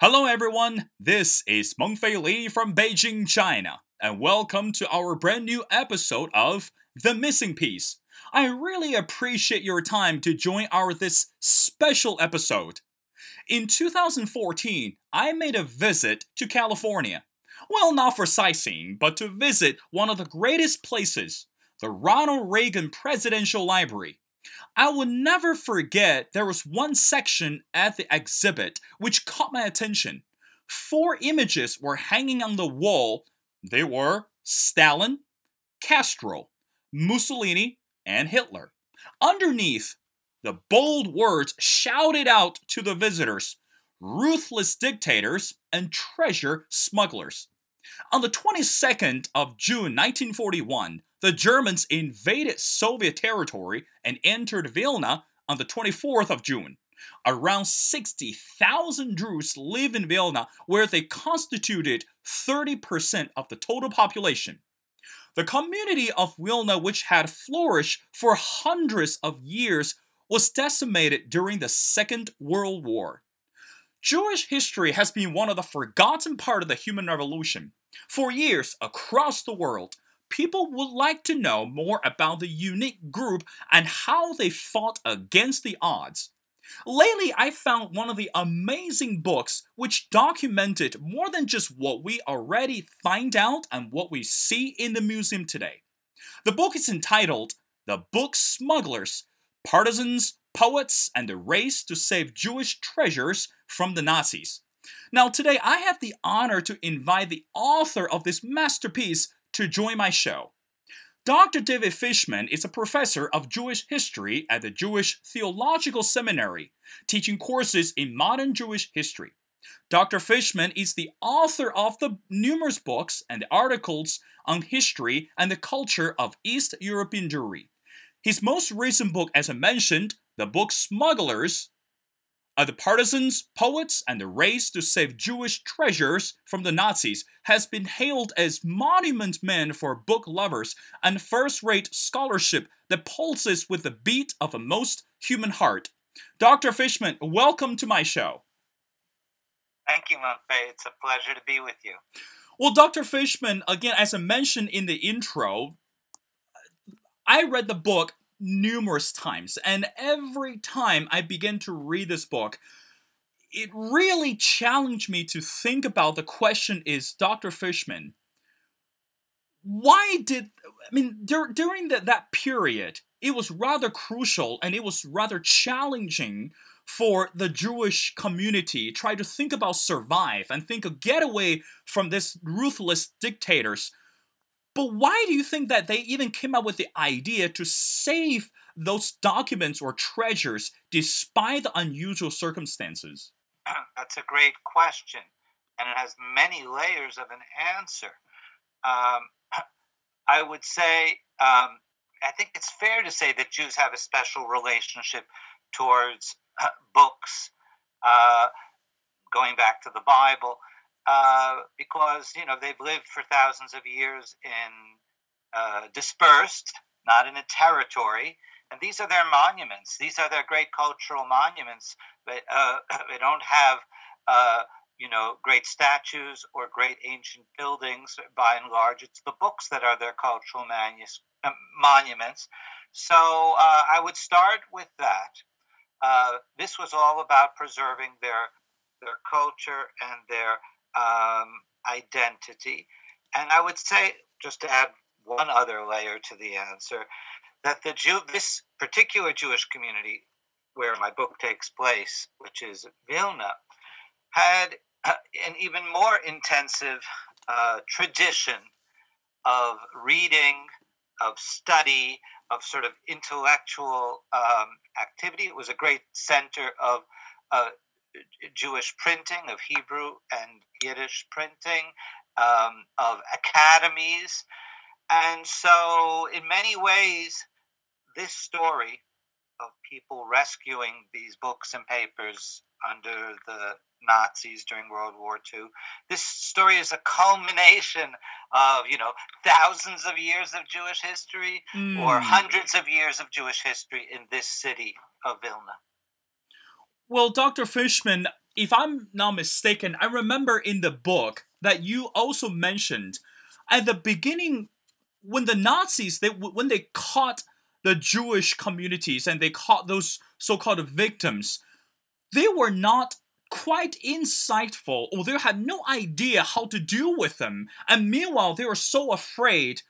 Hello, everyone. This is Mengfei Li from Beijing, China, and welcome to our brand new episode of The Missing Piece. I really appreciate your time to join our this special episode. In 2014, I made a visit to California. Well, not for sightseeing, but to visit one of the greatest places, the Ronald Reagan Presidential Library. I will never forget there was one section at the exhibit which caught my attention. Four images were hanging on the wall. They were Stalin, Castro, Mussolini, and Hitler. Underneath, the bold words shouted out to the visitors ruthless dictators and treasure smugglers. On the 22nd of June 1941, the Germans invaded Soviet territory and entered Vilna on the 24th of June. Around 60,000 Jews live in Vilna, where they constituted 30% of the total population. The community of Vilna, which had flourished for hundreds of years, was decimated during the Second World War. Jewish history has been one of the forgotten part of the human revolution. For years, across the world, people would like to know more about the unique group and how they fought against the odds. Lately, I found one of the amazing books which documented more than just what we already find out and what we see in the museum today. The book is entitled The Book Smugglers Partisans, Poets, and the Race to Save Jewish Treasures from the Nazis. Now, today I have the honor to invite the author of this masterpiece to join my show. Dr. David Fishman is a professor of Jewish history at the Jewish Theological Seminary, teaching courses in modern Jewish history. Dr. Fishman is the author of the numerous books and articles on history and the culture of East European Jewry. His most recent book, as I mentioned, the book Smugglers, uh, the partisans, poets, and the race to save Jewish treasures from the Nazis has been hailed as monument men for book lovers and first-rate scholarship that pulses with the beat of a most human heart. Dr. Fishman, welcome to my show. Thank you, Mengfei. It's a pleasure to be with you. Well, Dr. Fishman, again, as I mentioned in the intro, I read the book numerous times. And every time I begin to read this book, it really challenged me to think about the question is Dr. Fishman, why did, I mean, dur- during the, that period, it was rather crucial and it was rather challenging for the Jewish community try to think about survive and think of get away from this ruthless dictators but why do you think that they even came up with the idea to save those documents or treasures despite the unusual circumstances? That's a great question, and it has many layers of an answer. Um, I would say, um, I think it's fair to say that Jews have a special relationship towards uh, books, uh, going back to the Bible. Uh, because you know they've lived for thousands of years in uh, dispersed, not in a territory, and these are their monuments. These are their great cultural monuments. But uh, they don't have uh, you know great statues or great ancient buildings. By and large, it's the books that are their cultural manus- uh, monuments. So I would start with that. this was all about preserving their their culture and their um, identity. And I would say, just to add one other layer to the answer, that the Jew, this particular Jewish community where my book takes place, which is Vilna, had an even more intensive uh, tradition of reading, of study, of sort of intellectual um, activity. It was a great center of uh, Jewish printing, of Hebrew and Yiddish printing, um, of academies. And so, in many ways, this story of people rescuing these books and papers under the Nazis during World War II. This story is a culmination of, you know, thousands of years of Jewish history mm. or hmm. hundreds of years of Jewish history in this city of Vilna. Well, Dr. Fishman, if I'm not mistaken, I remember in the book that you also mentioned at the beginning when the Nazis they when they caught the Jewish communities and they caught those so-called victims, they were not quite insightful or they had no idea how to deal with them. And meanwhile, they were so afraid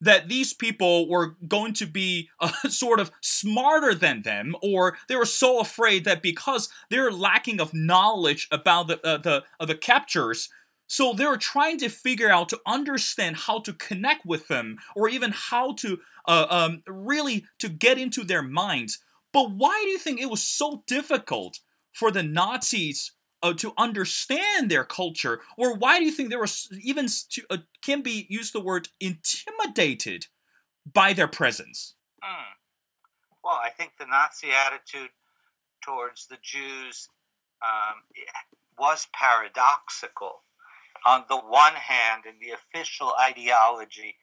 that these people were going to be uh, sort of smarter than them, or they were so afraid that because they're lacking of knowledge about the uh, the uh, the captures, so they were trying to figure out to understand how to connect with them, or even how to uh, um, really to get into their minds. But why do you think it was so difficult for the Nazis uh, to understand their culture, or why do you think they were even to, uh, can be used the word intimidated by their presence? Hmm. Well, I think the Nazi attitude towards the Jews um, was paradoxical. On the one hand, in the official ideology,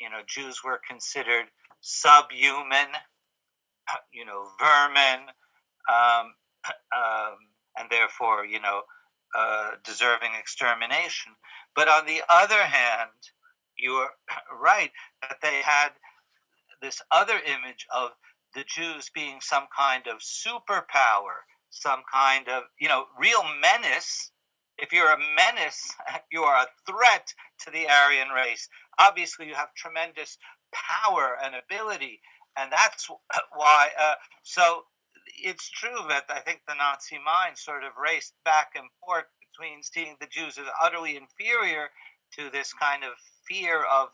you know, Jews were considered subhuman, you know, vermin, um, um, and therefore, you know, uh, deserving extermination. But on the other hand, you're right that they had this other image of the Jews being some kind of superpower, some kind of, you know, real menace. If you're a menace, you are a threat to the Aryan race. Obviously, you have tremendous power and ability. And that's why, uh, so it's true that I think the Nazi mind sort of raced back and forth between seeing the Jews as utterly inferior to this kind of fear of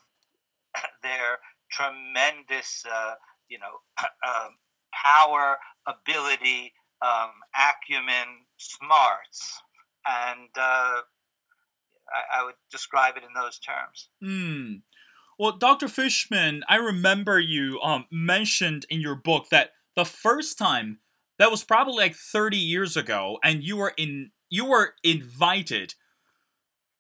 their tremendous, uh, you know, um, power, ability, um, acumen, smarts, and uh, I, I, would describe it in those terms. Hmm. Well, Dr. Fishman, I remember you um, mentioned in your book that the first time that was probably like 30 years ago and you were in you were invited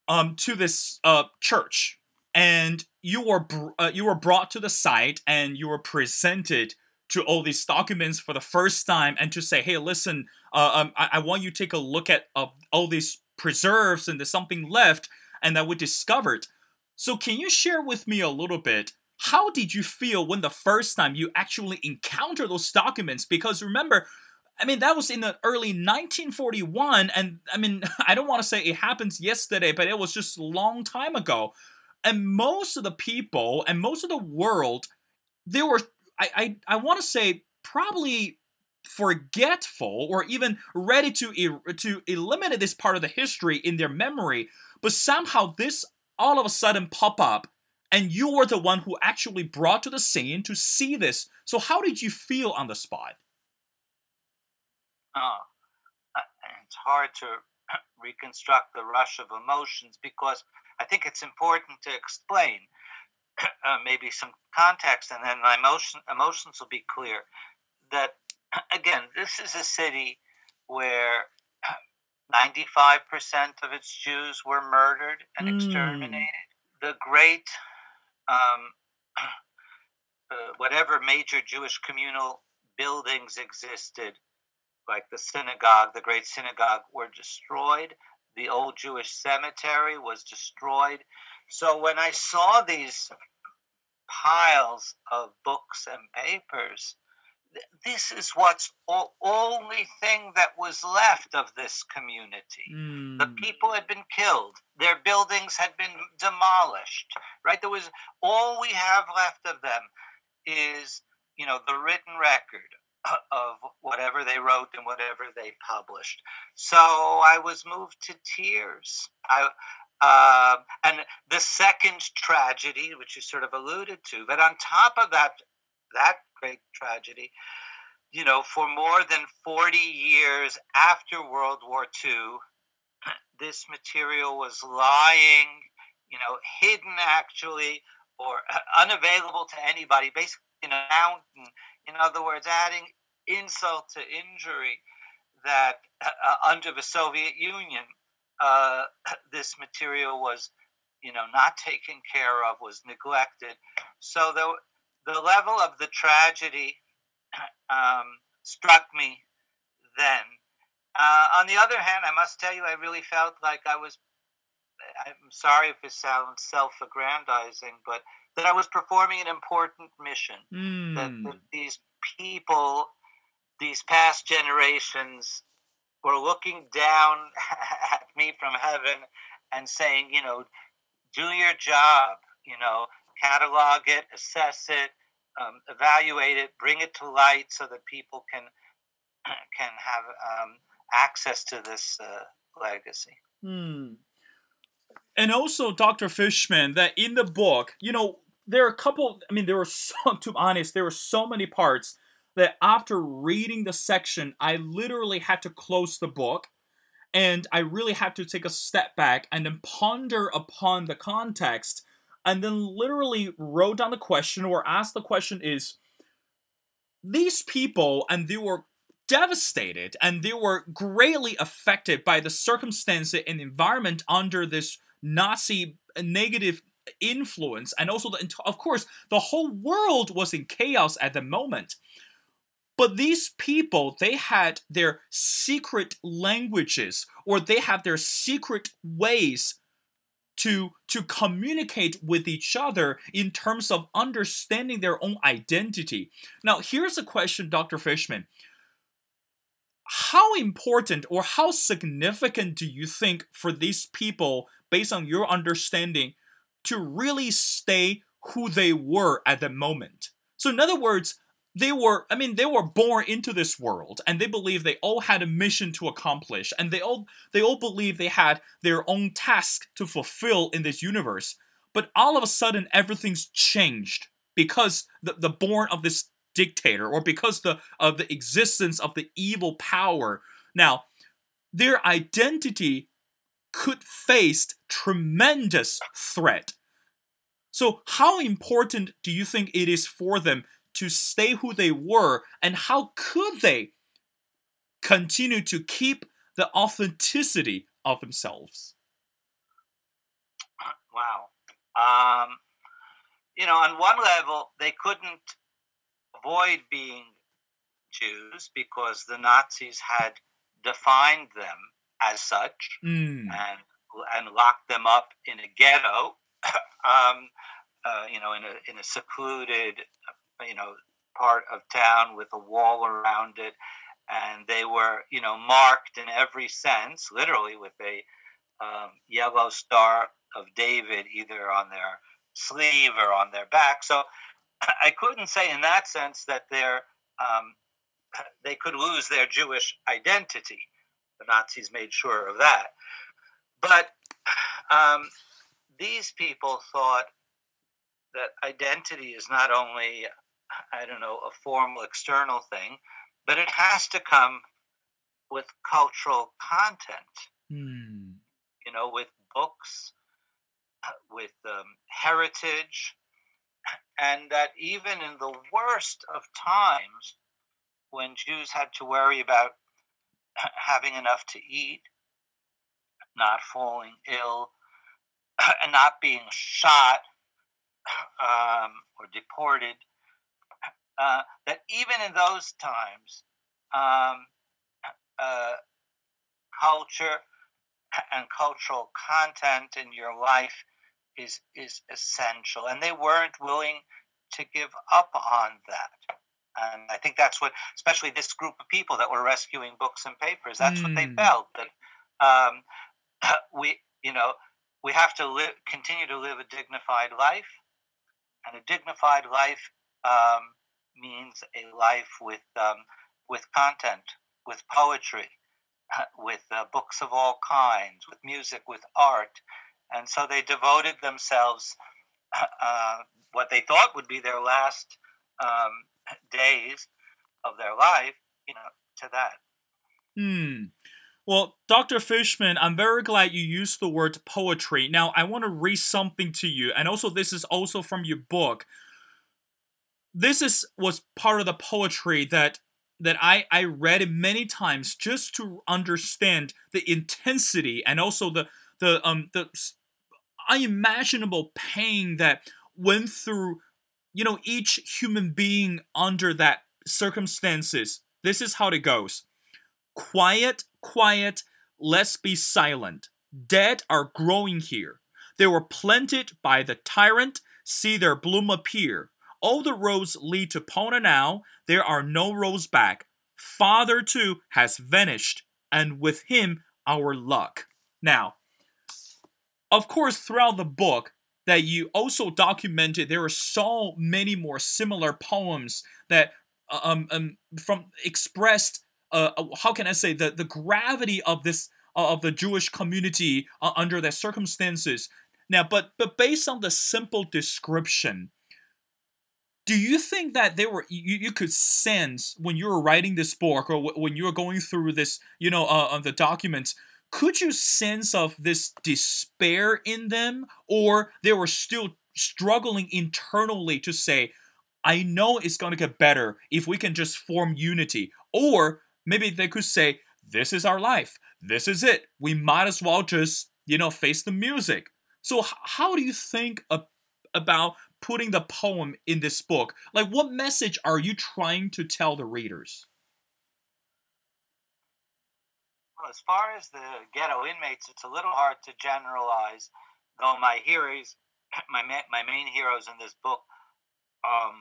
um to this uh church. And you were br- uh, you were brought to the site and you were presented to all these documents for the first time and to say hey listen uh, um, I-, I want you to take a look at uh, all these preserves and there's something left and that we discovered. So can you share with me a little bit how did you feel when the first time you actually encountered those documents? Because remember I mean, that was in the early 1941, and I mean, I don't want to say it happens yesterday, but it was just a long time ago. And most of the people and most of the world, they were, I, I, I want to say, probably forgetful or even ready to to eliminate this part of the history in their memory. But somehow this all of a sudden pop up, and you were the one who actually brought to the scene to see this. So how did you feel on the spot? Uh, it's hard to reconstruct the rush of emotions because I think it's important to explain uh, maybe some context, and then my emotion, emotions will be clear. That again, this is a city where 95% of its Jews were murdered and mm. exterminated. The great, um, uh, whatever major Jewish communal buildings existed like the synagogue, the great synagogue, were destroyed. The old Jewish cemetery was destroyed. So when I saw these piles of books and papers, this is what's the only thing that was left of this community. Mm. The hmm. people had been killed. Their buildings had been demolished. Right? There was all we have left of them is, you know, the written record of whatever they wrote and whatever they published. So I was moved to tears. I, uh, and the second tragedy, which you sort of alluded to, but on top of that, that great tragedy, you know, for more than 40 years after World War II, this material was lying, you know, hidden actually, or unavailable to anybody, basically in a mountain in other words, adding insult to injury that uh, uh under the Soviet Union, uh, this material was, you know, not taken care of, was neglected. So the the level of the tragedy um, struck me then, Uh, on the other hand, I must tell you, I really felt like I was. I'm sorry if it sounds self-aggrandizing, but that I was performing an important mission. Mm. That, that these people, these past generations, were looking down at me from heaven and saying, you know, do your job. You know, catalog it, assess it, um, evaluate it, bring it to light so that people can can have um, access to this uh, legacy. Hmm. And also, Dr. Fishman, that in the book, you know, there are a couple, I mean, there were so, to be honest, there were so many parts that after reading the section, I literally had to close the book and I really had to take a step back and then ponder upon the context and then literally wrote down the question or asked the question is these people and they were devastated and they were greatly affected by the circumstances and environment under this Nazi negative influence and also the, of course the whole world was in chaos at the moment but these people they had their secret languages or they have their secret ways to to communicate with each other in terms of understanding their own identity. Now, here's a question, Dr. Fishman. How important or how significant do you think for these people, based on your understanding, to really stay who they were at the moment? So, in other words, they were i mean they were born into this world and they believe they all had a mission to accomplish and they all they all believe they had their own task to fulfill in this universe but all of a sudden everything's changed because the, the born of this dictator or because the of the existence of the evil power now their identity could face tremendous threat so how important do you think it is for them to stay who they were? And how could they continue to keep the authenticity of themselves? Wow. Um, you know on one level they couldn't avoid being jews because the nazis had defined them as such mm. and and locked them up in a ghetto um, uh, you know in a in a secluded you know part of town with a wall around it. And they were you know marked in every sense literally with a um, yellow star of david either on their sleeve or on their back. So i couldn't say in that sense that they're um, they could lose their jewish identity. The nazis made sure of that. But um, these people thought that identity is not only I don't know, a formal external thing, but it has to come with cultural content. Hmm. You know, with books, with um, heritage, and that even in the worst of times, when Jews had to worry about having enough to eat, not falling ill, and not being shot um, or deported, uh, that even in those times, um, uh, culture and cultural content in your life is is essential, and they weren't willing to give up on that. And I think that's what, especially this group of people that were rescuing books and papers, that's mm. what they hmm. felt that um, we, you know, we have to live, continue to live a dignified life, and a dignified life um, means a life with um, with content, with poetry, with uh, books of all kinds, with music, with art, and so they devoted themselves uh, what they thought would be their last um, days of their life, you know, to that. Hmm. Well, Dr. Fishman, I'm very glad you used the word poetry. Now, I want to read something to you, and also this is also from your book this is was part of the poetry that that I, I read many times just to understand the intensity and also the the um the unimaginable pain that went through you know each human being under that circumstances this is how it goes Quiet, quiet, let's be silent. Dead are growing here. They were planted by the tyrant, see their bloom appear. All the roads lead to Ponar now, there are no roads back. Father too has vanished, and with him our luck. Now, of course, throughout the book, that you also documented there are so many more similar poems that uh, um, um from expressed uh, uh, how can I say the the gravity of this uh, of the Jewish community uh, under their circumstances. Now, but but based on the simple description, do you think that they were you, you could sense when you were writing this book or w- when you were going through this you know uh, the documents could you sense of this despair in them or they were still struggling internally to say i know it's going to get better if we can just form unity or maybe they could say this is our life. This is it. We might as well just you know face the music. So how do you think about putting the poem in this book? Like what message are you trying to tell the readers? Well, as far as the ghetto inmates, it's a little hard to generalize. Though my heroes, my my main heroes in this book, um,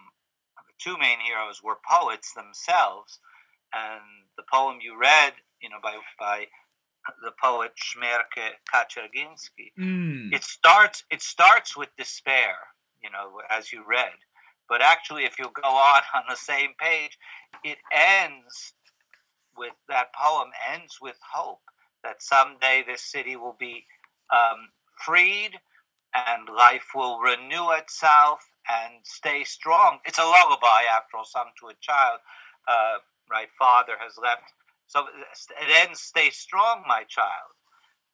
the two main heroes were poets themselves, and the poem you read, you know, by by the poet Shmerke Kaczerginski, mm. it starts it starts with despair, you know, as you read. But actually, if you go on on the same page, it ends with that poem ends with hope that someday this city will be um, freed and life will renew itself and stay strong. It's a lullaby, after all, sung to a child. Uh, right, father has left. So it ends, stay strong, my child.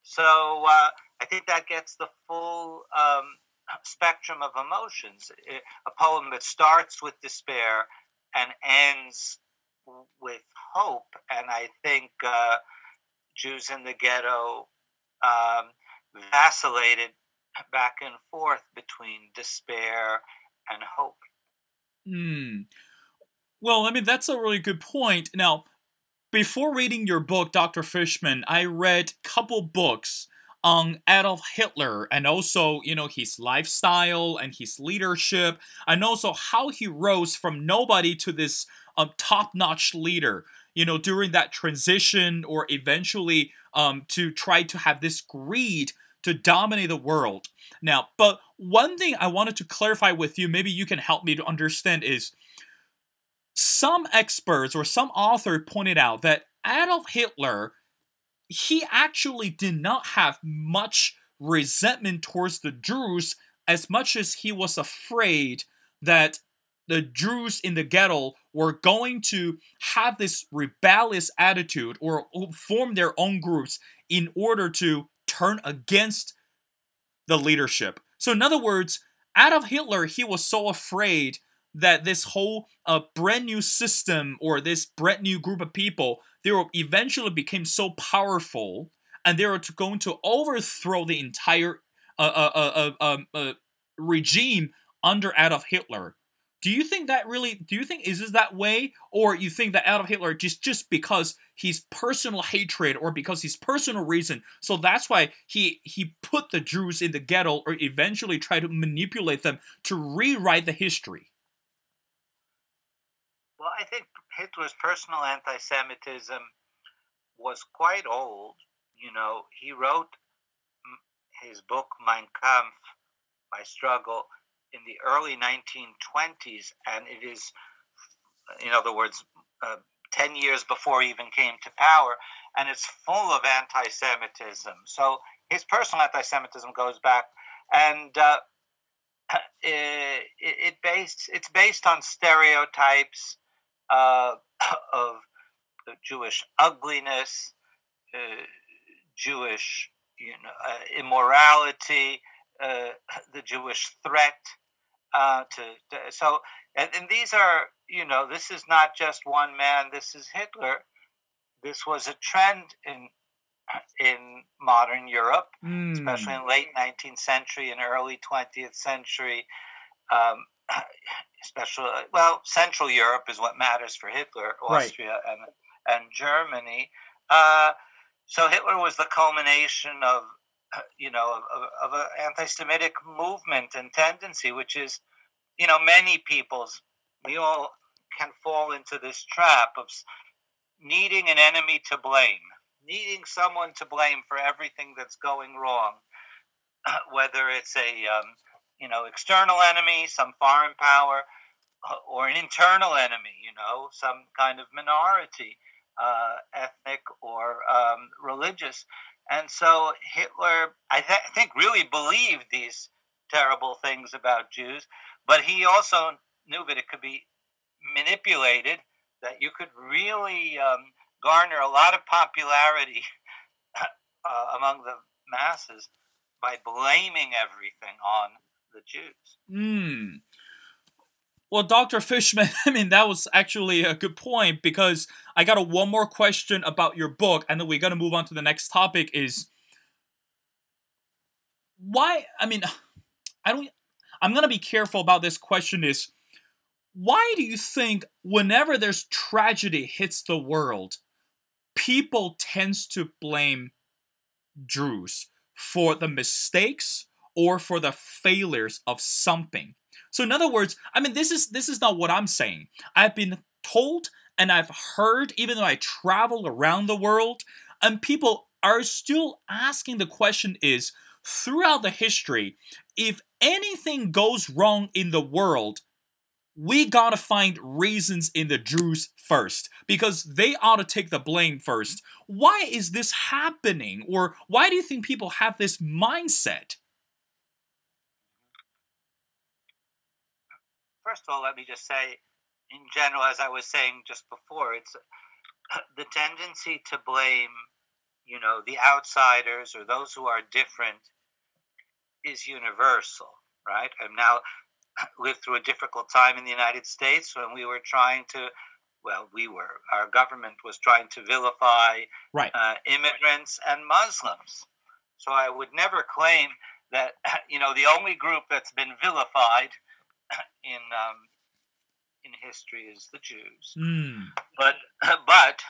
So uh, I think that gets the full um, spectrum of emotions. A poem that starts with despair and ends with hope. And I think uh, Jews in the ghetto um, vacillated back and forth between despair and hope. Hmm. Well, I mean, that's a really good point. Now, before reading your book, Dr. Fishman, I read a couple books on Adolf Hitler and also, you know, his lifestyle and his leadership, and also how he rose from nobody to this um, top-notch leader. You know, during that transition, or eventually um, to try to have this greed to dominate the world. Now, but one thing I wanted to clarify with you, maybe you can help me to understand, is some experts or some author pointed out that Adolf Hitler he actually did not have much resentment towards the Jews as much as he was afraid that the Jews in the ghetto were going to have this rebellious attitude or form their own groups in order to turn against the leadership. So, in other words, Adolf Hitler, he was so afraid that this whole uh, brand new system or this brand new group of people they will eventually become so powerful and they are going to overthrow the entire uh, uh, uh, uh um, uh, regime under Adolf Hitler. Do you think that really? Do you think is this that way, or you think that Adolf Hitler just just because his personal hatred or because his personal reason, so that's why he he put the Jews in the ghetto or eventually try to manipulate them to rewrite the history? Well, I think Hitler's personal anti Semitism was quite old. You know, he wrote his book, Mein Kampf, My Struggle, in the early 1920s, and it is, in other words, uh, 10 years before he even came to power, and it's full of anti Semitism. So his personal anti Semitism goes back, and uh, it, it based, it's based on stereotypes uh, of Jewish ugliness, uh, Jewish you know, uh, immorality, uh, the Jewish threat uh, to, to, so and, and, these are you know this is not just one man this is hitler this was a trend in in modern europe mm. especially in late 19th century and early 20th century um, especially well, Central Europe is what matters for Hitler, Austria right. and and Germany. Uh, so Hitler was the culmination of, you know, of, of an anti-Semitic movement and tendency, which is, you know, many people's. We all can fall into this trap of needing an enemy to blame, needing someone to blame for everything that's going wrong, whether it's a um, you know external enemy, some foreign power, or an internal enemy, you know, some kind of minority, uh, ethnic or um, religious. And so Hitler, I th- think, really believed these terrible things about Jews, but he also knew that it could be manipulated, that you could really um, garner a lot of popularity uh, among the masses by blaming everything on the Jews. Hmm. Well, Dr. Fishman, I mean, that was actually a good point because I got a one more question about your book, and then we're to move on to the next topic is why, I mean, I don't, I'm going to be careful about this question is why do you think whenever there's tragedy hits the world, people tends to blame Jews for the mistakes or for the failures of something? So in other words, I mean this is this is not what I'm saying. I've been told and I've heard even though I travel around the world and people are still asking the question is throughout the history if anything goes wrong in the world we gotta find reasons in the Jews first because they ought to take the blame first. Why is this happening? Or why do you think people have this mindset? First of all, let me just say, in general, as I was saying just before, it's the tendency to blame, you know, the outsiders or those who are different is universal, right? I've now lived through a difficult time in the United States when we were trying to, well, we were, our government was trying to vilify right. uh, immigrants and Muslims. So I would never claim that, you know, the only group that's been vilified in um, in history is the Jews. Mm. But but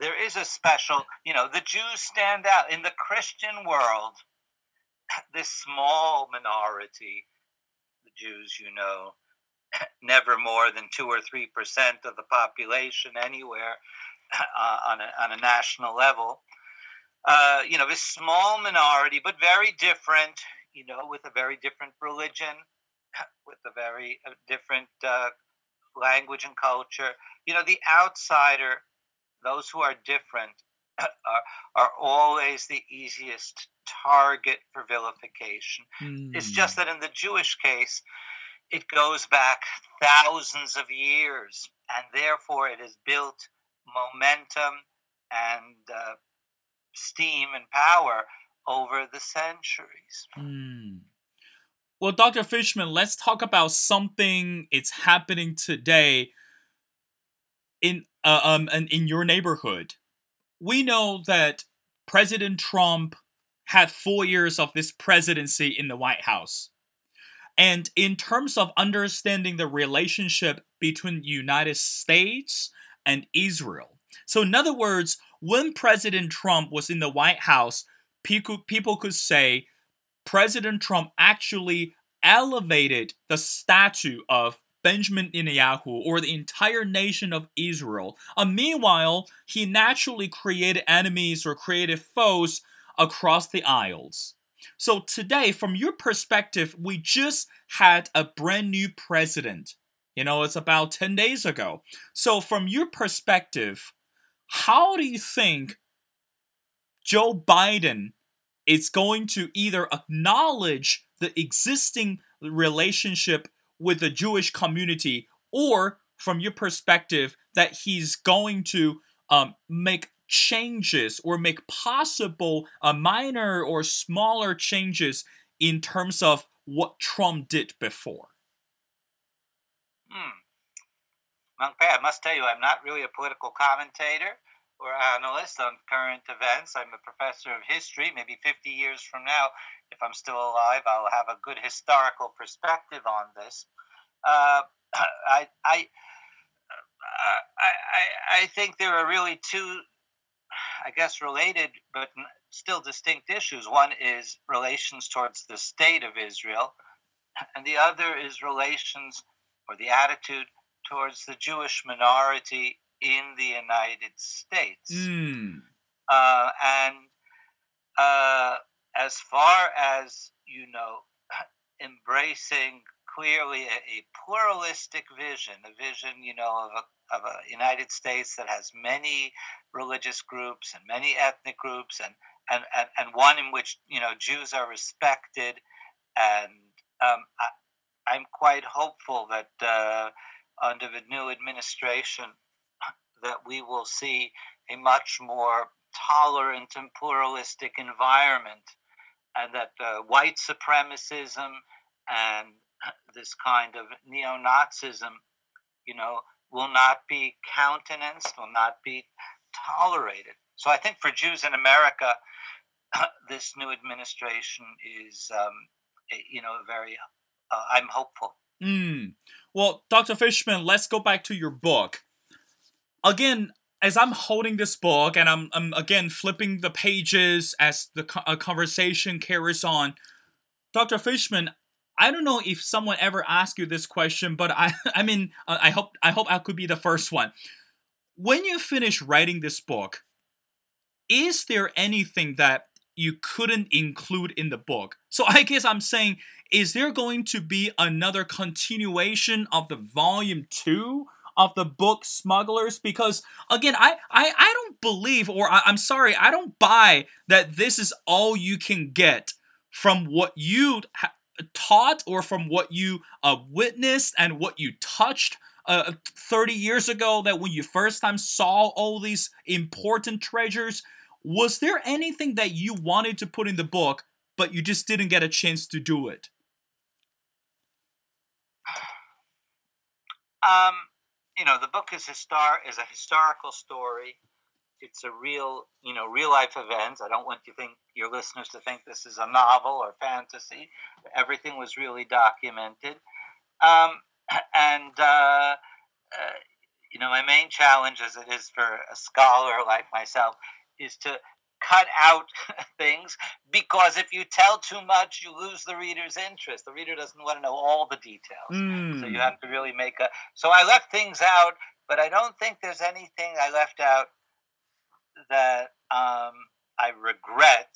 there is a special, you know, the Jews stand out in the Christian world. This small minority, the Jews, you know, never more than two or three percent of the population anywhere uh, on a on a national level. Uh, you know, this small minority, but very different. You know, with a very different religion, with a very uh, different uh, language and culture. You know, the outsider, those who are different, are, are always the easiest target for vilification. Mm. It's just hmm. that in the Jewish case, it goes back thousands of years, and therefore it has built momentum and uh, steam and power over the centuries. Mm. Well, Dr. Fishman, let's talk about something it's happening today in uh, um in your neighborhood. We know that President Trump had 4 years of this presidency in the White House. And in terms of understanding the relationship between United States and Israel. So in other words, when President Trump was in the White House, people people could say President Trump actually elevated the statue of Benjamin Netanyahu or the entire nation of Israel. Uh, meanwhile, he naturally created enemies or created foes across the aisles. So, today, from your perspective, we just had a brand new president. You know, it's about 10 days ago. So, from your perspective, how do you think Joe Biden it's going to either acknowledge the existing relationship with the Jewish community or from your perspective that he's going to um, make changes or make possible a minor or smaller changes in terms of what Trump did before? Hmm. I must tell you, I'm not really a political commentator or analyst on current events. I'm a professor of history. Maybe 50 years from now, if I'm still alive, I'll have a good historical perspective on this. Uh, I, I, I, I, I think there are really two I guess, related but still distinct issues. One is relations towards the state of Israel, and the other is relations or the attitude towards the Jewish minority in the United States. Mm. Uh, and uh, as far as, you know, embracing clearly a, a, pluralistic vision, a vision, you know, of a, of a United States that has many religious groups and many ethnic groups and, and, and, and one in which, you know, Jews are respected. And um, I, am quite hopeful that uh, under the new administration that we will see a much more tolerant and pluralistic environment and that uh, white supremacism and this kind of neo-Nazism, you know, will not be countenanced, will not be tolerated. So I think for Jews in America, this new administration is, um, you know, very. Uh, I'm hopeful. Mm. Well, Dr. Fishman, let's go back to your book. Again, as I'm holding this book and I'm, I'm again flipping the pages as the co- conversation carries on, Dr. Fishman, I don't know if someone ever asked you this question, but I I mean uh, I hope I hope I could be the first one. When you finish writing this book, is there anything that you couldn't include in the book? So I guess I'm saying is there going to be another continuation of the volume 2 of the book smugglers because again i i, I don't believe or I, i'm sorry i don't buy that this is all you can get from what you ha- taught or from what you uh, witnessed and what you touched uh, 30 years ago that when you first time saw all these important treasures. Was there anything that you wanted to put in the book but you just didn't get a chance to do it? Um you know, the book is histor- is a historical story. It's a real, you know, real life event. I don't want you think your listeners to think this is a novel or fantasy. Everything was really documented, um, and uh, uh, you know, my main challenge, as it is for a scholar like myself, is to cut out things because if you tell too much, you lose the reader's interest. The reader doesn't want to know all the details. Mm. So you hmm. have to really make a. So I left things out, but I don't think there's anything I left out that um, I regret.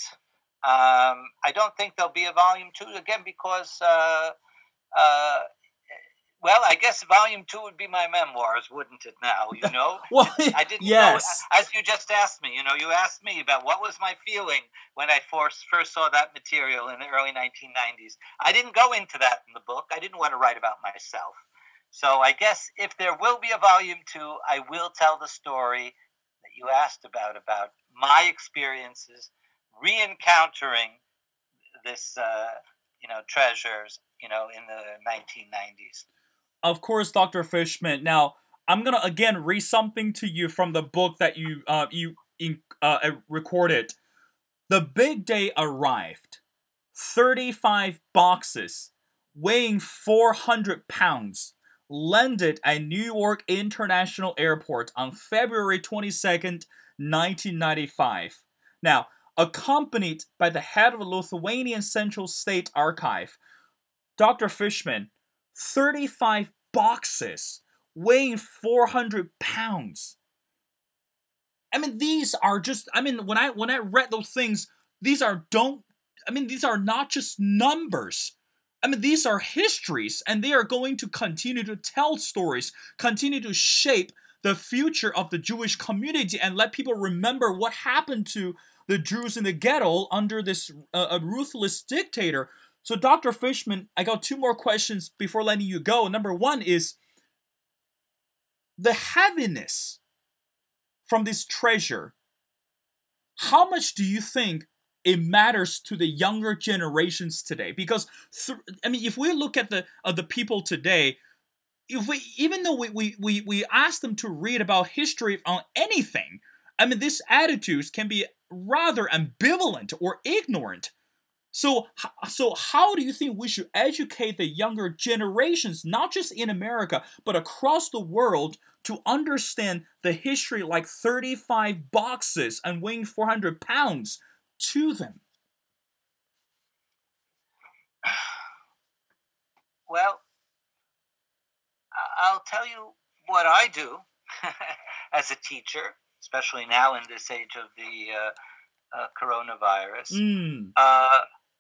Um, I don't think there'll be a volume two again because uh, uh, well, I guess volume two would be my memoirs, wouldn't it? Now, you know. well, I didn't yes. know. As you just asked me, you know, you asked me about what was my feeling when I first first saw that material in the early 1990s. I didn't go into that in the book. I didn't want to write about myself. So I guess if there will be a volume two, I will tell the story that you asked about about my experiences re-encountering this, uh, you know, treasures, you know, in the 1990s of course, Dr. Fishman. Now, I'm gonna again read something to you from the book that you uh, you uh, uh, recorded. The big day arrived. 35 boxes weighing 400 pounds landed at New York International Airport on February 22nd, 1995. Now, accompanied by the head of the Lithuanian Central State Archive, Dr. Fishman 35 boxes weighing 400 pounds. I mean, these are just, I mean, when I when I read those things, these are don't I mean, these are not just numbers. I mean, these are histories, and they are going to continue to tell stories, continue to shape the future of the Jewish community, and let people remember what happened to the Jews in the ghetto under this uh, ruthless dictator so, Dr. Fishman, I got two more questions before letting you go. Number one is the heaviness from this treasure. How much do you think it matters to the younger generations today? Because th- I mean, if we look at the uh, the people today, if we even though we, we we we ask them to read about history on anything, I mean, these attitudes can be rather ambivalent or ignorant So, so how do you think we should educate the younger generations, not just in America, but across the world, to understand the history like 35 boxes and weighing 400 pounds to them? Well, I'll tell you what I do as a teacher, especially now in this age of the uh, uh, coronavirus. Mm. Uh,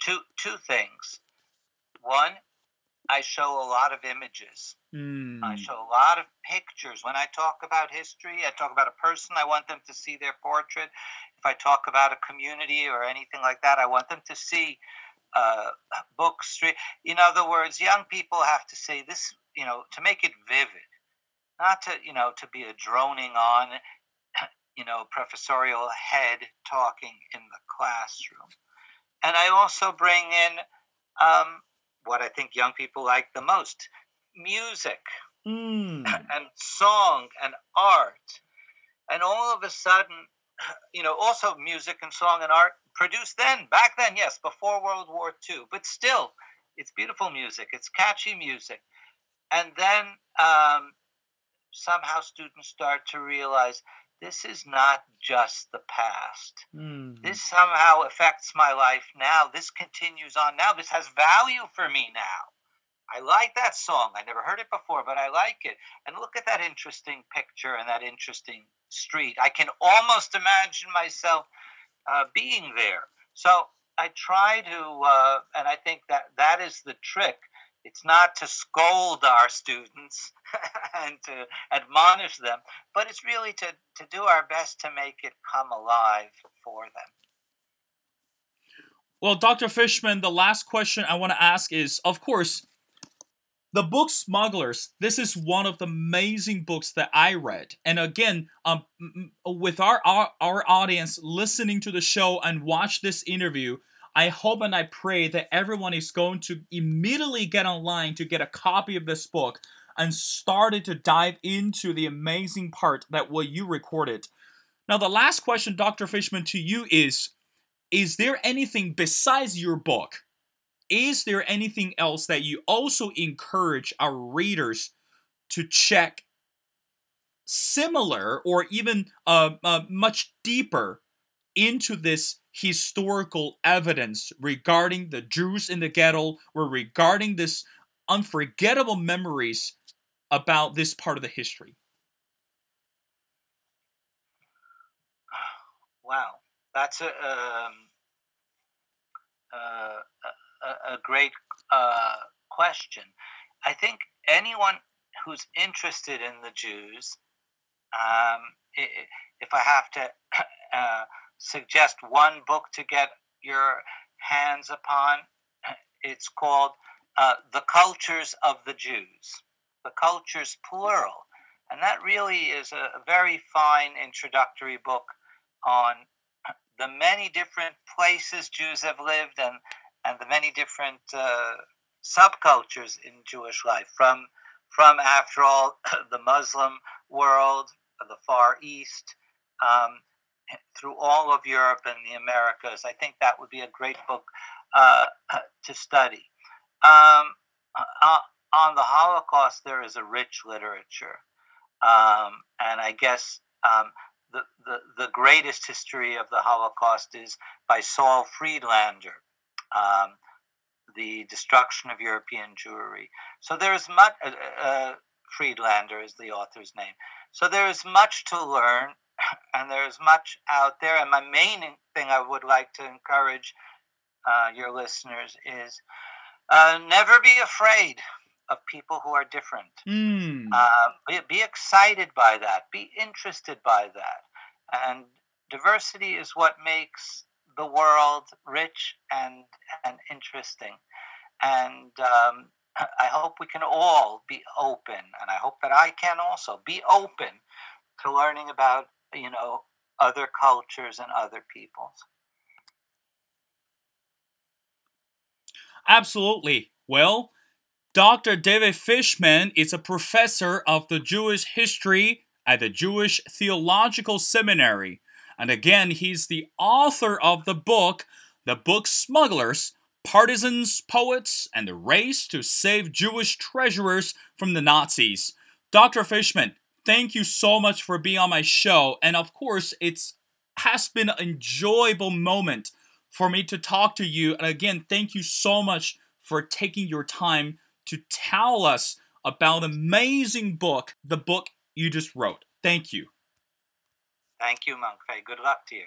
two two things. One, I show a lot of images. Mm. I show a lot of pictures. When I talk about history, I talk about a person. I want them to see their portrait. If I talk about a community or anything like that, I want them to see uh, books. In other words, young people have to say this. You know, to make it vivid, not to you know to be a droning on, you know, professorial head talking in the classroom. And I also bring in um, what I think young people like the most music mm. and song and art. And all of a sudden, you know, also music and song and art produced then, back then, yes, before World War II, but still, it's beautiful music, it's catchy music. And then um, somehow students start to realize this is not just the past. Mm. This somehow affects my life now. This continues on now. This has value for me now. I like that song. I never heard it before, but I like it. And look at that interesting picture and that interesting street. I can almost imagine myself uh, being there. So I try to, uh, and I think that that is the trick it's not to scold our students and to admonish them, but it's really to, to do our best to make it come alive for them. Well, Dr. Fishman, the last question I want to ask is of course, the book Smugglers, this is one of the amazing books that I read. And again, um, with our, our, our audience listening to the show and watch this interview, I hope and I pray that everyone is going to immediately get online to get a copy of this book and started to dive into the amazing part that what you recorded. Now, the last question, Dr. Fishman, to you is Is there anything besides your book? Is there anything else that you also encourage our readers to check similar or even uh, uh, much deeper into this historical evidence regarding the Jews in the ghetto or regarding this unforgettable memories about this part of the history? Wow, that's a um, uh, a, a, great uh, question. I think anyone who's interested in the Jews, um, if I have to uh, suggest one book to get your hands upon. It's called uh, The Cultures of the Jews, the cultures plural. And that really is a, very fine introductory book on the many different places Jews have lived and, and the many different uh, subcultures in Jewish life, from, from, after all, the Muslim world, the Far East, um, through all of Europe and the Americas. I think that would be a great book uh, to study. Um, uh, on the Holocaust, there is a rich literature. Um, and I guess um, the, the, the, greatest history of the Holocaust is by Saul Friedlander, um, The Destruction of European Jewry. So there is much, uh, uh, Friedlander is the author's name. So there is much to learn and there's much out there. And my main thing I would like to encourage uh, your listeners is uh, never be afraid of people who are different. Mm. Uh, be, be excited by that. Be interested by that. And diversity is what makes the world rich and and interesting. And um, I hope we can all be open, and I hope that I can also be open to learning about you know, other cultures and other peoples. Absolutely. Well, Dr. David Fishman is a professor of the Jewish history at the Jewish Theological Seminary. And again, he's the author of the book, The Book Smugglers partisans, poets, and the race to save Jewish treasurers from the Nazis. Dr. Fishman, thank you so much for being on my show. And of course, it's has been an enjoyable moment for me to talk to you. And again, thank you so much for taking your time to tell us about amazing book, the book you just wrote. Thank you. Thank you, Monk Fei. Good luck to you.